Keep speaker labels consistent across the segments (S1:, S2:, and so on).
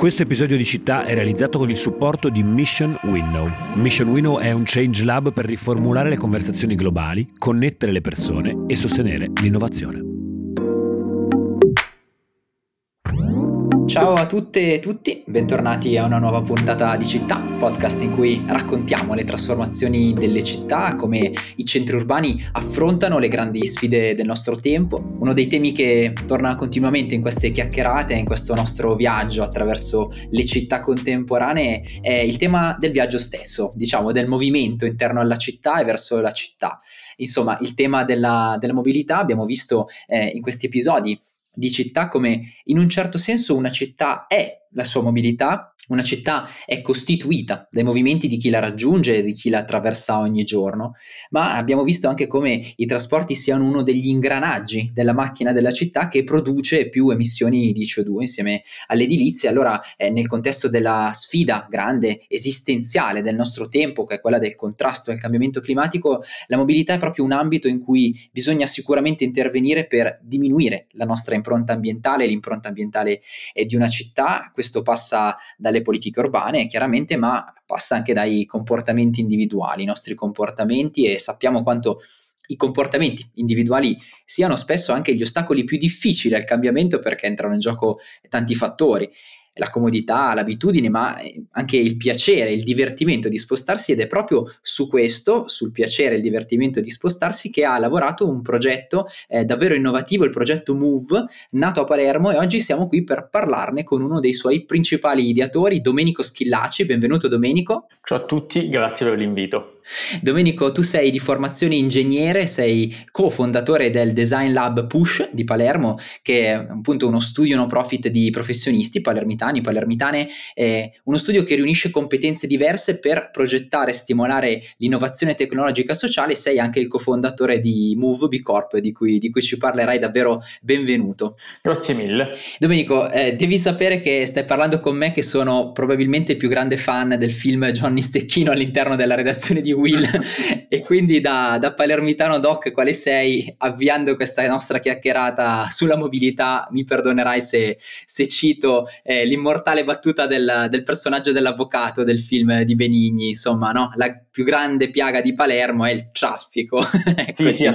S1: Questo episodio di città è realizzato con il supporto di Mission Winnow. Mission Winnow è un change lab per riformulare le conversazioni globali, connettere le persone e sostenere l'innovazione.
S2: Ciao a tutte e tutti, bentornati a una nuova puntata di Città, podcast in cui raccontiamo le trasformazioni delle città, come i centri urbani affrontano le grandi sfide del nostro tempo. Uno dei temi che torna continuamente in queste chiacchierate, in questo nostro viaggio attraverso le città contemporanee, è il tema del viaggio stesso, diciamo del movimento interno alla città e verso la città. Insomma, il tema della, della mobilità abbiamo visto eh, in questi episodi di città come in un certo senso una città è la sua mobilità una città è costituita dai movimenti di chi la raggiunge e di chi la attraversa ogni giorno, ma abbiamo visto anche come i trasporti siano uno degli ingranaggi della macchina della città che produce più emissioni di CO2 insieme all'edilizia. Allora, eh, nel contesto della sfida grande, esistenziale del nostro tempo, che è quella del contrasto al cambiamento climatico, la mobilità è proprio un ambito in cui bisogna sicuramente intervenire per diminuire la nostra impronta ambientale, l'impronta ambientale di una città. Questo passa dalle politiche urbane, chiaramente, ma passa anche dai comportamenti individuali, i nostri comportamenti e sappiamo quanto i comportamenti individuali siano spesso anche gli ostacoli più difficili al cambiamento perché entrano in gioco tanti fattori la comodità, l'abitudine, ma eh, anche il piacere, il divertimento di spostarsi ed è proprio su questo, sul piacere e il divertimento di spostarsi, che ha lavorato un progetto eh, davvero innovativo, il progetto Move, nato a Palermo e oggi siamo qui per parlarne con uno dei suoi principali ideatori, Domenico Schillaci. Benvenuto Domenico.
S3: Ciao a tutti, grazie per l'invito.
S2: Domenico, tu sei di formazione ingegnere, sei cofondatore del Design Lab Push di Palermo, che è appunto uno studio no profit di professionisti palermitani, palermitane, è uno studio che riunisce competenze diverse per progettare e stimolare l'innovazione tecnologica sociale. Sei anche il cofondatore di Move B Corp, di cui, di cui ci parlerai davvero benvenuto.
S3: Grazie mille.
S2: Domenico, eh, devi sapere che stai parlando con me che sono probabilmente il più grande fan del film Johnny Stecchino all'interno della redazione di Will. E quindi da, da, palermitano doc quale sei avviando questa nostra chiacchierata sulla mobilità mi perdonerai se, se cito eh, l'immortale battuta del, del, personaggio dell'avvocato del film di Benigni. Insomma no? la più grande piaga di Palermo è il traffico.
S3: Sì sì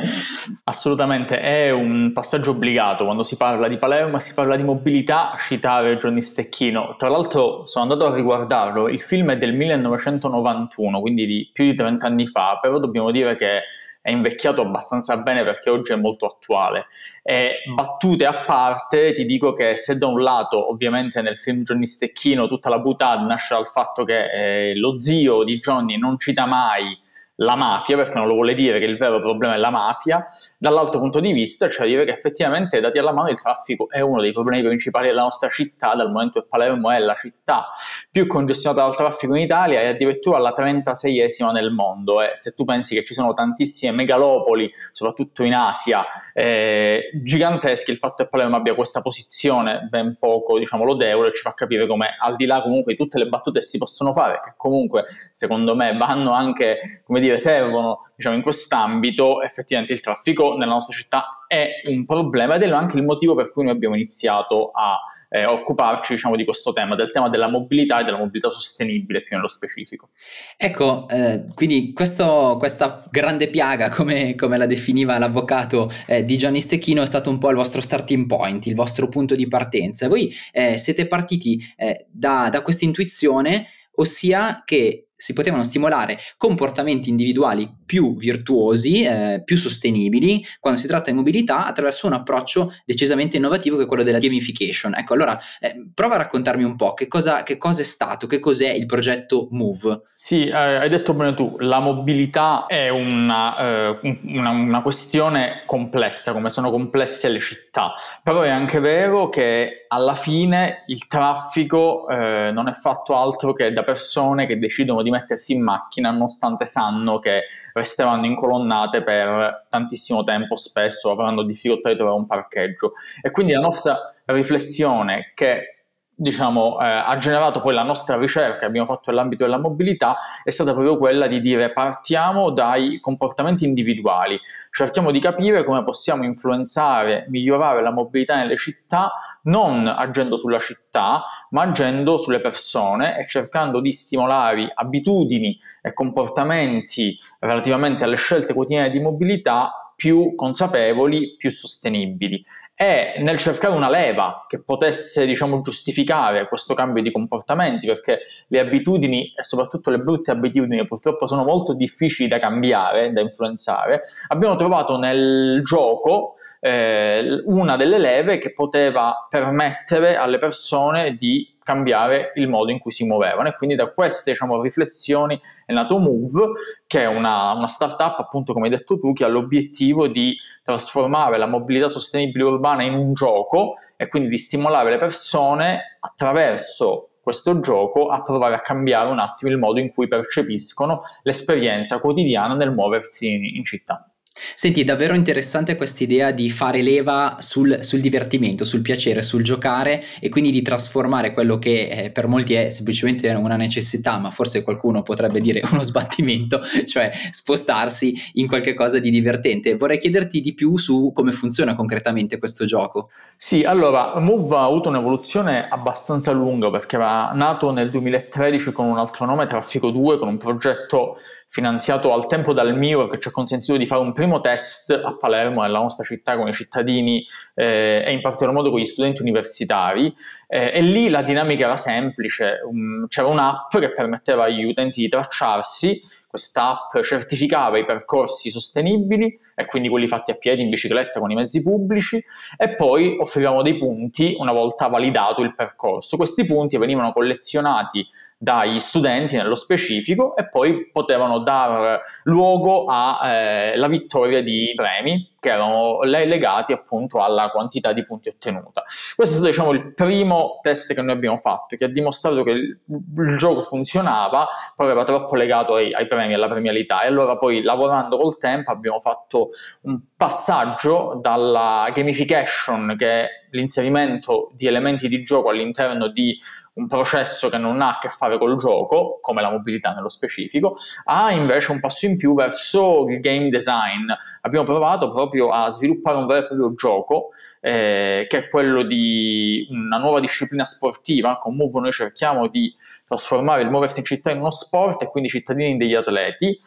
S3: assolutamente. È un passaggio obbligato. Quando si parla di Palermo e si parla di mobilità citare Johnny Stecchino. Tra l'altro sono andato a riguardarlo. Il film è del 1991 quindi di più di 30 30 anni fa, però dobbiamo dire che è invecchiato abbastanza bene perché oggi è molto attuale. E battute a parte, ti dico che se da un lato, ovviamente nel film Johnny Stecchino, tutta la butade nasce dal fatto che eh, lo zio di Johnny non cita mai la mafia, perché non lo vuole dire che il vero problema è la mafia, dall'altro punto di vista da dire che effettivamente dati alla mano il traffico è uno dei problemi principali della nostra città, dal momento che Palermo è la città più congestionata dal traffico in Italia e addirittura la 36esima nel mondo. E se tu pensi che ci sono tantissime megalopoli, soprattutto in Asia, eh, gigantesche, il fatto che Palermo abbia questa posizione ben poco, diciamo, lodevole ci fa capire come al di là comunque di tutte le battute si possono fare, che comunque secondo me vanno anche, come dire, servono diciamo, in quest'ambito, effettivamente il traffico nella nostra città è un problema ed è anche il motivo per cui noi abbiamo iniziato a eh, occuparci diciamo, di questo tema, del tema della mobilità e della mobilità sostenibile più nello specifico.
S2: Ecco, eh, quindi questo, questa grande piaga, come, come la definiva l'avvocato eh, di Gianni Stecchino, è stato un po' il vostro starting point, il vostro punto di partenza. Voi eh, siete partiti eh, da, da questa intuizione, ossia che si potevano stimolare comportamenti individuali più virtuosi, eh, più sostenibili quando si tratta di mobilità attraverso un approccio decisamente innovativo che è quello della gamification. Ecco, allora eh, prova a raccontarmi un po' che cosa, che cosa, è stato, che cos'è il progetto Move.
S3: Sì, eh, hai detto bene tu, la mobilità è una, eh, una, una questione complessa, come sono complesse le città, però è anche vero che alla fine il traffico eh, non è fatto altro che da persone che decidono di mettersi in macchina nonostante sanno che resteranno incolonnate per tantissimo tempo, spesso avranno difficoltà di trovare un parcheggio. E quindi la nostra riflessione che diciamo, eh, ha generato poi la nostra ricerca che abbiamo fatto nell'ambito della mobilità è stata proprio quella di dire partiamo dai comportamenti individuali, cerchiamo di capire come possiamo influenzare, migliorare la mobilità nelle città non agendo sulla città, ma agendo sulle persone e cercando di stimolare abitudini e comportamenti relativamente alle scelte quotidiane di mobilità più consapevoli, più sostenibili e nel cercare una leva che potesse diciamo, giustificare questo cambio di comportamenti, perché le abitudini e soprattutto le brutte abitudini purtroppo sono molto difficili da cambiare, da influenzare, abbiamo trovato nel gioco eh, una delle leve che poteva permettere alle persone di cambiare il modo in cui si muovevano e quindi da queste diciamo, riflessioni è nato Move che è una, una startup appunto come hai detto tu che ha l'obiettivo di trasformare la mobilità sostenibile urbana in un gioco e quindi di stimolare le persone attraverso questo gioco a provare a cambiare un attimo il modo in cui percepiscono l'esperienza quotidiana nel muoversi in, in città.
S2: Senti, è davvero interessante questa idea di fare leva sul, sul, divertimento, sul piacere, sul giocare e quindi di trasformare quello che eh, per molti è semplicemente una necessità, ma forse qualcuno potrebbe dire uno sbattimento, cioè spostarsi in qualche cosa di divertente. Vorrei chiederti di più su come funziona concretamente questo gioco.
S3: Sì, allora, Move ha avuto un'evoluzione abbastanza lunga perché era nato nel 2013 con un altro nome, Traffico 2, con un progetto finanziato al tempo dal MIUR che ci ha consentito di fare un primo test a Palermo, nella nostra città, con i cittadini eh, e in particolar modo con gli studenti universitari. Eh, e lì la dinamica era semplice, um, c'era un'app che permetteva agli utenti di tracciarsi quest'app certificava i percorsi sostenibili e quindi quelli fatti a piedi, in bicicletta, con i mezzi pubblici e poi offrivamo dei punti una volta validato il percorso. Questi punti venivano collezionati dagli studenti nello specifico e poi potevano dar luogo alla eh, vittoria di premi che erano legati appunto alla quantità di punti ottenuta. Questo è stato diciamo, il primo test che noi abbiamo fatto, che ha dimostrato che il, il gioco funzionava, poi era troppo legato ai, ai premi, alla premialità e allora poi lavorando col tempo abbiamo fatto un passaggio dalla gamification, che è l'inserimento di elementi di gioco all'interno di un processo che non ha a che fare col gioco, come la mobilità nello specifico, ha invece un passo in più verso il game design. Abbiamo provato proprio a sviluppare un vero e proprio gioco, eh, che è quello di una nuova disciplina sportiva. Con Move noi cerchiamo di trasformare il muoversi in città in uno sport e quindi i cittadini degli atleti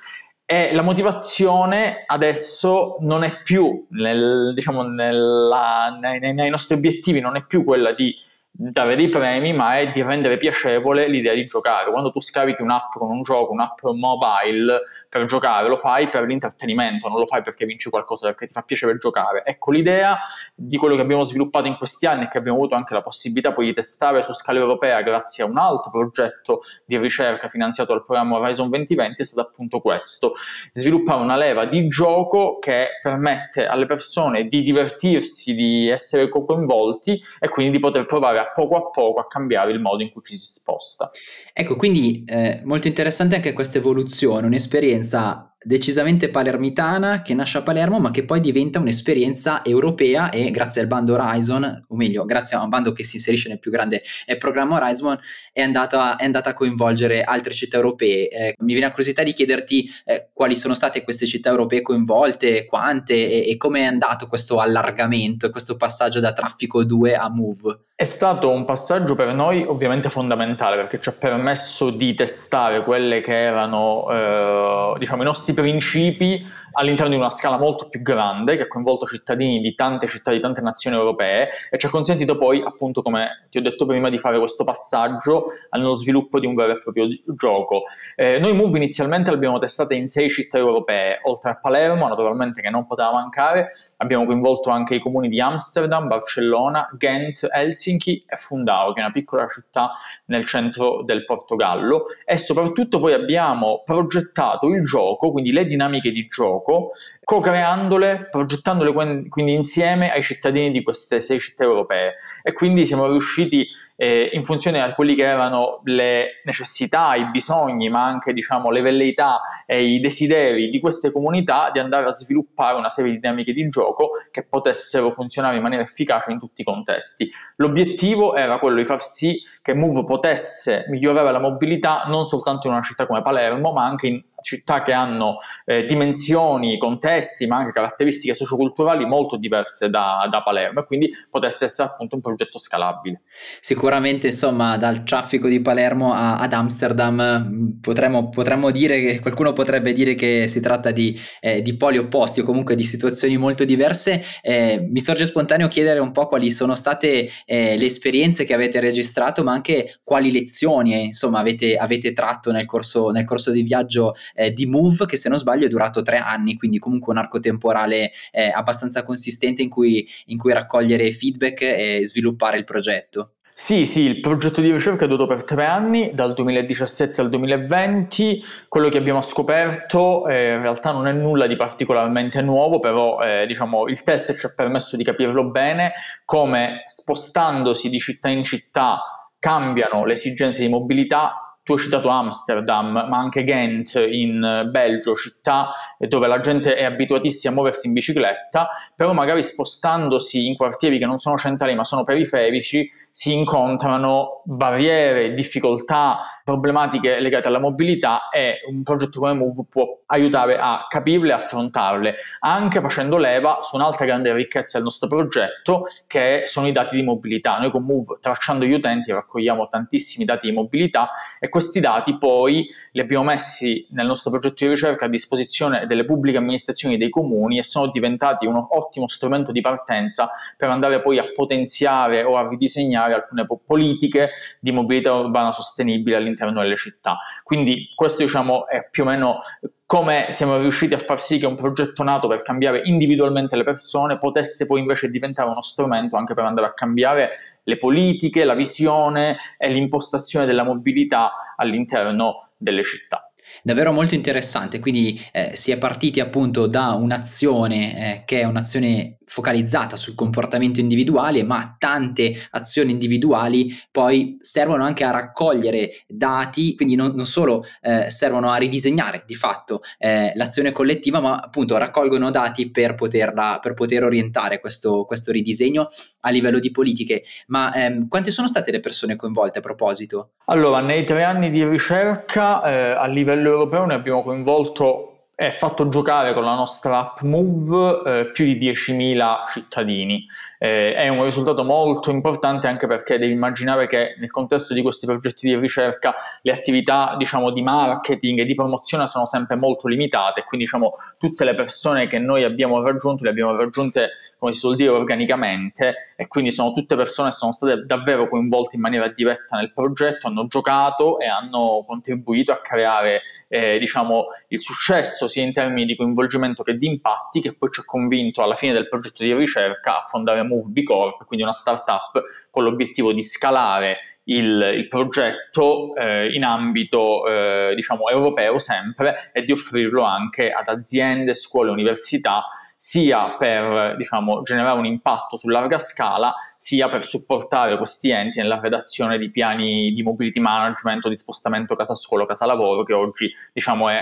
S3: e la motivazione adesso non è più nel, diciamo, nella, nei, nei, nostri obiettivi, non è più quella di dare dei premi, ma è di rendere piacevole l'idea di giocare. Quando tu scarichi un'app con un gioco, un'app mobile per giocare, lo fai per l'intrattenimento, non lo fai perché vinci qualcosa, perché ti fa piacere giocare. Ecco l'idea di quello che abbiamo sviluppato in questi anni e che abbiamo avuto anche la possibilità poi di testare su scala europea grazie a un altro progetto di ricerca finanziato dal programma Horizon 2020 è stato appunto questo, sviluppare una leva di gioco che permette alle persone di divertirsi, di essere coinvolti e quindi di poter provare a poco a poco a cambiare il modo in cui ci si sposta.
S2: Ecco, quindi eh, molto interessante anche questa evoluzione, un'esperienza decisamente palermitana che nasce a Palermo ma che poi diventa un'esperienza europea e grazie al bando Horizon, o meglio grazie a un bando che si inserisce nel più grande eh, programma Horizon, è andata, è andata, a coinvolgere altre città europee. Eh, mi viene la curiosità di chiederti eh, quali sono state queste città europee coinvolte, quante e, e come è andato questo allargamento questo passaggio da traffico 2 a Move.
S3: È stato un passaggio per noi ovviamente fondamentale perché ci ha permesso di testare quelle che erano eh, diciamo, i nostri principi all'interno di una scala molto più grande che ha coinvolto cittadini di tante città, di tante nazioni europee e ci ha consentito poi, appunto, come ti ho detto prima, di fare questo passaggio nello sviluppo di un vero e proprio gioco. Eh, noi Move inizialmente l'abbiamo testata in sei città europee, oltre a Palermo, naturalmente che non poteva mancare, abbiamo coinvolto anche i comuni di Amsterdam, Barcellona, Ghent, Helsinki e Fundao, che è una piccola città nel centro del Portogallo e soprattutto poi abbiamo progettato il gioco, quindi le dinamiche di gioco, poco co-creandole, progettandole quindi insieme ai cittadini di queste sei città europee e quindi siamo riusciti eh, in funzione a quelli che erano le necessità, i bisogni, ma anche diciamo, le velleità e i desideri di queste comunità di andare a sviluppare una serie di dinamiche di gioco che potessero funzionare in maniera efficace in tutti i contesti. L'obiettivo era quello di far sì che Move potesse migliorare la mobilità non soltanto in una città come Palermo, ma anche in città che hanno eh, dimensioni, contesti, ma anche caratteristiche socioculturali molto diverse da, da, Palermo e quindi potesse essere appunto un progetto scalabile.
S2: Sicuramente, insomma, dal traffico di Palermo a, ad Amsterdam potremmo, potremmo, dire che qualcuno potrebbe dire che si tratta di, eh, di poli opposti o comunque di situazioni molto diverse. Eh, mi sorge spontaneo chiedere un po' quali sono state eh, le esperienze che avete registrato, ma anche quali lezioni eh, insomma avete, avete tratto nel corso, nel corso di viaggio eh, di Move che se non sbaglio è durato tre anni, quindi comunque un arco temporale eh, abbastanza consistente in cui, in cui raccogliere feedback e sviluppare il progetto.
S3: Sì, sì, il progetto di ricerca è durato per tre anni, dal 2017 al 2020. Quello che abbiamo scoperto eh, in realtà non è nulla di particolarmente nuovo, però eh, diciamo, il test ci ha permesso di capirlo bene, come spostandosi di città in città cambiano le esigenze di mobilità tu hai citato Amsterdam, ma anche Ghent in Belgio, città dove la gente è abituatissima a muoversi in bicicletta, però magari spostandosi in quartieri che non sono centrali ma sono periferici, si incontrano barriere, difficoltà, problematiche legate alla mobilità e un progetto come Move può aiutare a capirle e affrontarle, anche facendo leva su un'altra grande ricchezza del nostro progetto che sono i dati di mobilità. Noi con Move, tracciando gli utenti, raccogliamo tantissimi dati di mobilità e questi dati poi li abbiamo messi nel nostro progetto di ricerca a disposizione delle pubbliche amministrazioni dei comuni e sono diventati un ottimo strumento di partenza per andare poi a potenziare o a ridisegnare alcune politiche di mobilità urbana sostenibile all'interno delle città. Quindi questo diciamo è più o meno come siamo riusciti a far sì che un progetto nato per cambiare individualmente le persone potesse poi invece diventare uno strumento anche per andare a cambiare le politiche, la visione e l'impostazione della mobilità all'interno delle città
S2: davvero molto interessante. Quindi eh, si è partiti appunto da un'azione eh, che è un'azione focalizzata sul comportamento individuale, ma tante azioni individuali poi servono anche a raccogliere dati, quindi non, non solo eh, servono a ridisegnare di fatto eh, l'azione collettiva, ma appunto raccolgono dati per, poterla, per poter orientare questo, questo ridisegno a livello di politiche. Ma ehm, quante sono state le persone coinvolte a proposito?
S3: Allora, nei tre anni di ricerca eh, a livello europeo ne abbiamo coinvolto è fatto giocare con la nostra app Move eh, più di 10.000 cittadini. Eh, è un risultato molto importante anche perché devi immaginare che nel contesto di questi progetti di ricerca le attività diciamo, di marketing e di promozione sono sempre molto limitate, quindi diciamo, tutte le persone che noi abbiamo raggiunto le abbiamo raggiunte, come si suol dire, organicamente e quindi sono tutte persone che sono state davvero coinvolte in maniera diretta nel progetto, hanno giocato e hanno contribuito a creare eh, diciamo, il successo sia in termini di coinvolgimento che di impatti, che poi ci ha convinto alla fine del progetto di ricerca a fondare Move B Corp, quindi una startup con l'obiettivo di scalare il, il progetto eh, in ambito eh, diciamo europeo sempre e di offrirlo anche ad aziende, scuole, università sia per diciamo, generare un impatto su larga scala, sia per supportare questi enti nella redazione di piani di mobility management o di spostamento casa-scuola, casa-lavoro, che oggi diciamo, è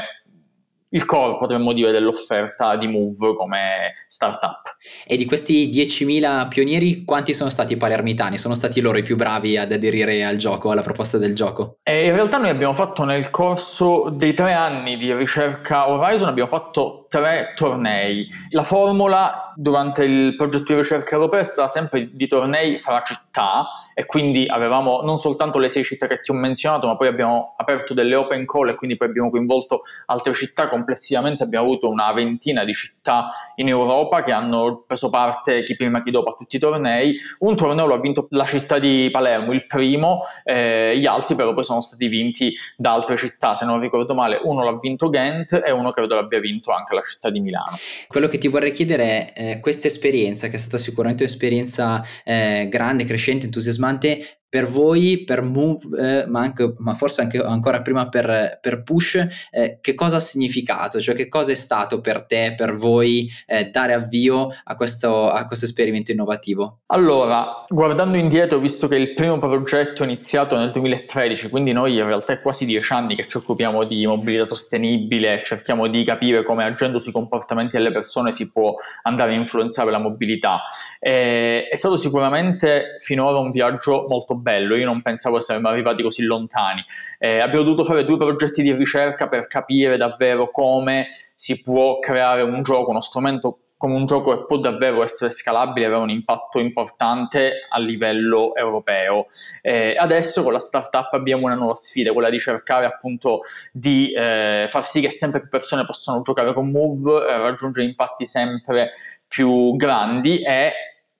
S3: il core, potremmo dire, dell'offerta di Move come startup.
S2: E di questi 10.000 pionieri, quanti sono stati palermitani? Sono stati loro i più bravi ad aderire al gioco, alla proposta del gioco?
S3: E in realtà noi abbiamo fatto nel corso dei tre anni di ricerca Horizon, abbiamo fatto tre tornei. La formula durante il progetto di ricerca europea è stata sempre di tornei fra città e quindi avevamo non soltanto le sei città che ti ho menzionato, ma poi abbiamo aperto delle open call e quindi poi abbiamo coinvolto altre città. Complessivamente abbiamo avuto una ventina di città in Europa che hanno preso parte chi prima chi dopo a tutti i tornei. Un torneo lo ha vinto la città di Palermo, il primo, eh, gli altri però poi sono stati vinti da altre città, se non ricordo male, uno l'ha vinto Ghent e uno credo l'abbia vinto anche la città di Milano.
S2: Quello che ti vorrei chiedere è eh, questa esperienza, che è stata sicuramente un'esperienza eh, grande, crescente, entusiasmante, per voi, per Move, eh, ma, anche, ma, forse anche ancora prima per, per Push, eh, che cosa ha significato? Cioè che cosa è stato per te, per voi, eh, dare avvio a questo, a questo esperimento innovativo?
S3: Allora, guardando indietro, visto che il primo progetto è iniziato nel 2013, quindi noi in realtà è quasi dieci anni che ci occupiamo di mobilità sostenibile, cerchiamo di capire come agendo sui comportamenti delle persone si può andare a influenzare la mobilità. Eh, è stato sicuramente finora un viaggio molto io non pensavo saremmo arrivati così lontani. Eh, abbiamo dovuto fare due progetti di ricerca per capire davvero come si può creare un gioco, uno strumento come un gioco che può davvero essere scalabile e avere un impatto importante a livello europeo. Eh, adesso con la startup abbiamo una nuova sfida, quella di cercare appunto di eh, far sì che sempre più persone possano giocare con Move, eh, raggiungere impatti sempre più grandi e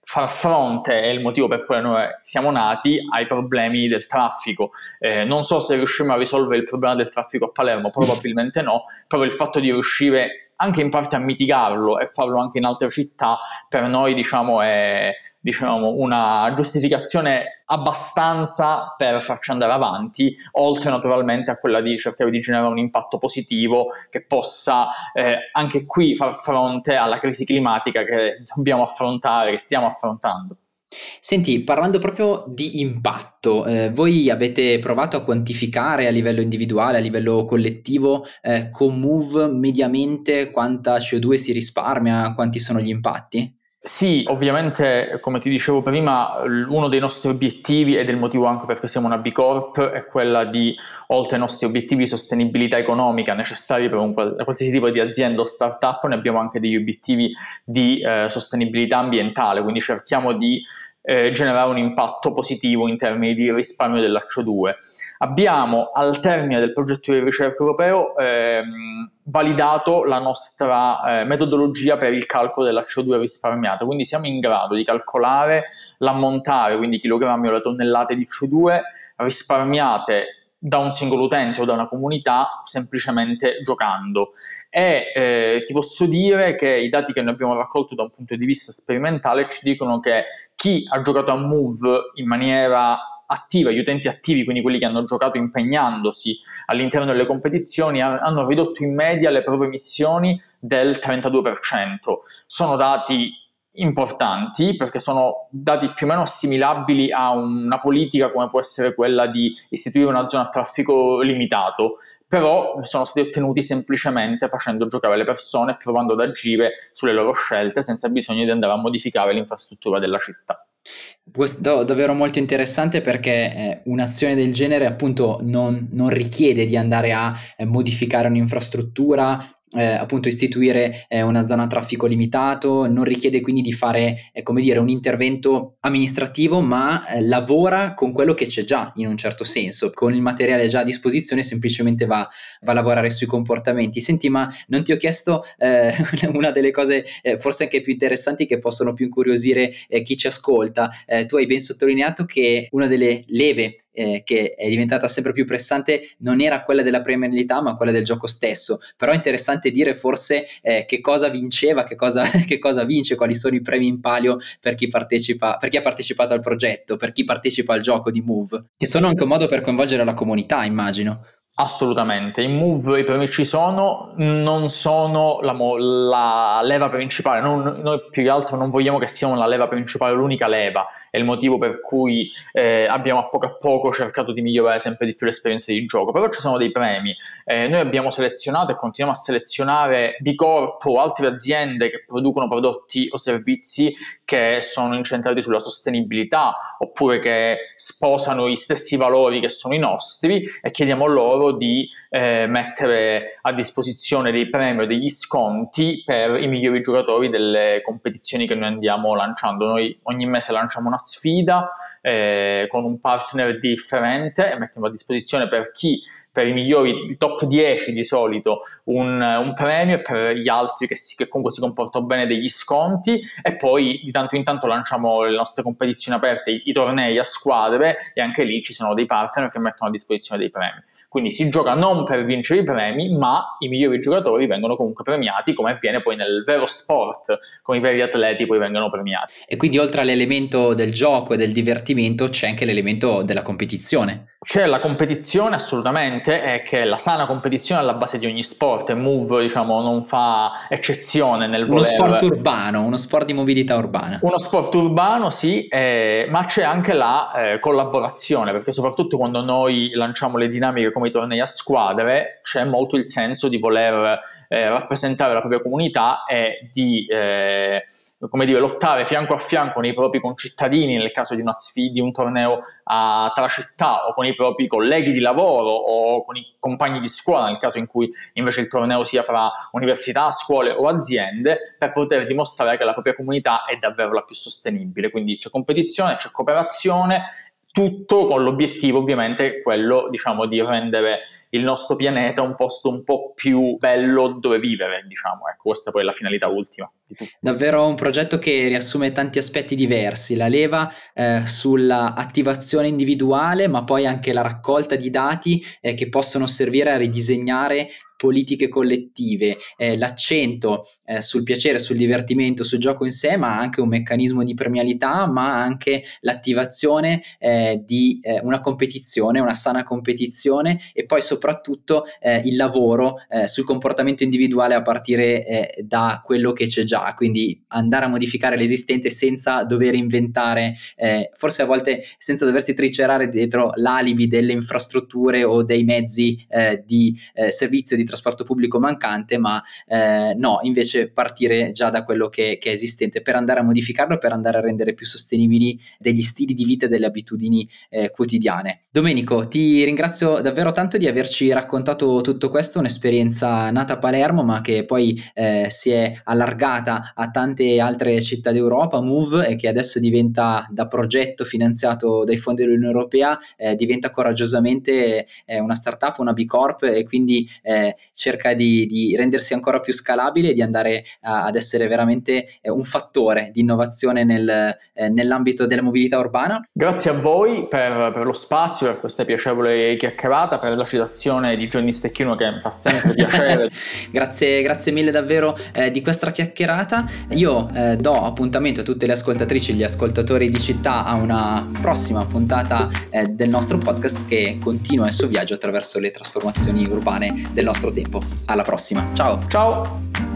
S3: far fronte, è il motivo per cui noi siamo nati, ai problemi del traffico. Eh, non so se riusciremo a risolvere il problema del traffico a Palermo, probabilmente no, però il fatto di riuscire anche in parte a mitigarlo e farlo anche in altre città, per noi diciamo è diciamo, una giustificazione abbastanza per farci andare avanti, oltre naturalmente a quella di cercare di generare un impatto positivo che possa eh, anche qui far fronte alla crisi climatica che dobbiamo affrontare, che stiamo affrontando.
S2: Senti, parlando proprio di impatto, eh, voi avete provato a quantificare a livello individuale, a livello collettivo, eh, con Move mediamente quanta CO2 si risparmia, quanti sono gli impatti?
S3: Sì, ovviamente, come ti dicevo prima, uno dei nostri obiettivi ed è il motivo anche perché siamo una B Corp è quella di, oltre ai nostri obiettivi di sostenibilità economica necessari per un qualsiasi tipo di azienda o startup, ne abbiamo anche degli obiettivi di eh, sostenibilità ambientale, quindi cerchiamo di eh, generare un impatto positivo in termini di risparmio dell'HO2. Abbiamo al termine del progetto di ricerca europeo ehm, validato la nostra eh, metodologia per il calcolo dell'HO2 risparmiato, quindi siamo in grado di calcolare l'ammontare, quindi chilogrammi o le tonnellate di CO2 risparmiate da un singolo utente o da una comunità semplicemente giocando. E eh, ti posso dire che i dati che noi abbiamo raccolto da un punto di vista sperimentale ci dicono che chi ha giocato a Move in maniera attiva, gli utenti attivi, quindi quelli che hanno giocato impegnandosi all'interno delle competizioni, hanno ridotto in media le proprie emissioni del 32%. Sono dati importanti perché sono dati più o meno assimilabili a una politica come può essere quella di istituire una zona a traffico limitato, però sono stati ottenuti semplicemente facendo giocare le persone e provando ad agire sulle loro scelte senza bisogno di andare a modificare l'infrastruttura della città.
S2: Questo è davvero molto interessante perché eh, un'azione del genere appunto non, non richiede di andare a eh, modificare un'infrastruttura eh, appunto istituire eh, una zona a traffico limitato, non richiede quindi di fare, eh, come dire, un intervento amministrativo, ma eh, lavora con quello che c'è già in un certo senso, con il materiale già a disposizione semplicemente va, va a lavorare sui comportamenti. Senti, ma non ti ho chiesto eh, una delle cose eh, forse anche più interessanti che possono più incuriosire chi ci ascolta. tu hai ben sottolineato che una delle leve che è diventata sempre più pressante non era quella della premialità, ma quella del gioco stesso. Però è interessante interessante dire forse eh, che cosa vinceva, che cosa, che cosa, vince, quali sono i premi in palio per chi partecipa, per chi ha partecipato al progetto, per chi partecipa al gioco di Move, che sono anche un modo per coinvolgere la comunità, immagino.
S3: Assolutamente, in Move i premi ci sono, non sono la, la leva principale, non, noi più che altro non vogliamo che siano la leva principale, l'unica leva, è il motivo per cui eh, abbiamo a poco a poco cercato di migliorare sempre di più l'esperienza di gioco, però ci sono dei premi, eh, noi abbiamo selezionato e continuiamo a selezionare B Corp o altre aziende che producono prodotti o servizi che sono incentrati sulla sostenibilità oppure che sposano gli stessi valori che sono i nostri e chiediamo loro di eh, mettere a disposizione dei premi o degli sconti per i migliori giocatori delle competizioni che noi andiamo lanciando. Noi ogni mese lanciamo una sfida eh, con un partner differente e mettiamo a disposizione per chi per i migliori, il top 10 di solito un, un premio e per gli altri che, si, che comunque si comportano bene degli sconti e poi di tanto in tanto lanciamo le nostre competizioni aperte, i, i tornei a squadre e anche lì ci sono dei partner che mettono a disposizione dei premi. Quindi si gioca non per vincere i premi, ma i migliori giocatori vengono comunque premiati come avviene poi nel vero sport, come i veri atleti poi vengono premiati.
S2: E quindi oltre all'elemento del gioco e del divertimento c'è anche l'elemento della competizione.
S3: C'è la competizione assolutamente, è che la sana competizione è alla base di ogni sport e Move diciamo, non fa eccezione nel
S2: voler...
S3: Uno
S2: sport urbano, uno sport di mobilità urbana.
S3: Uno sport urbano sì, eh, ma c'è anche la eh, collaborazione, perché soprattutto quando noi lanciamo le dinamiche come i tornei a squadre c'è molto il senso di voler eh, rappresentare la propria comunità e di eh, come dire, lottare fianco a fianco con i propri concittadini nel caso di sfida, di un torneo a, tra città o con i propri colleghi di lavoro o con i compagni di scuola nel caso in cui invece il torneo sia fra università, scuole o aziende per poter dimostrare che la propria comunità è davvero la più sostenibile. Quindi c'è competizione, c'è cooperazione tutto con l'obiettivo ovviamente quello diciamo di rendere il nostro pianeta un posto un po' più bello dove vivere diciamo ecco questa poi è la finalità ultima
S2: davvero un progetto che riassume tanti aspetti diversi la leva eh, sulla attivazione individuale ma poi anche la raccolta di dati eh, che possono servire a ridisegnare politiche collettive, eh, l'accento eh, sul piacere, sul divertimento, sul gioco in sé, ma anche un meccanismo di premialità, ma anche l'attivazione eh, di eh, una competizione, una sana competizione e poi soprattutto eh, il lavoro eh, sul comportamento individuale a partire da quello che c'è già, quindi andare a modificare l'esistente senza dover inventare, forse a volte senza doversi tricerare dietro l'alibi delle infrastrutture o dei mezzi di servizio di trasporto pubblico mancante, ma eh, no, invece partire già da quello che, che, è esistente per andare a modificarlo, per andare a rendere più sostenibili degli stili di vita e delle abitudini eh, quotidiane. Domenico, ti ringrazio davvero tanto di averci raccontato tutto questo, un'esperienza nata a Palermo, ma che poi eh, si è allargata a tante altre città d'Europa, Move, e che adesso diventa da progetto finanziato dai fondi dell'Unione Europea, eh, diventa coraggiosamente eh, una startup, una B Corp e quindi eh, cerca di, di, rendersi ancora più scalabile e di andare a, ad essere veramente eh, un fattore di innovazione nel, eh, nell'ambito della mobilità urbana.
S3: Grazie a voi per, per, lo spazio, per questa piacevole chiacchierata, per la citazione di Johnny Stecchino che mi fa sempre piacere.
S2: grazie, grazie mille davvero eh, di questa chiacchierata. Io eh, do appuntamento a tutte le ascoltatrici e gli ascoltatori di città a una prossima puntata eh, del nostro podcast che continua il suo viaggio attraverso le trasformazioni urbane del nostro tempo. Alla prossima, ciao!
S3: Ciao!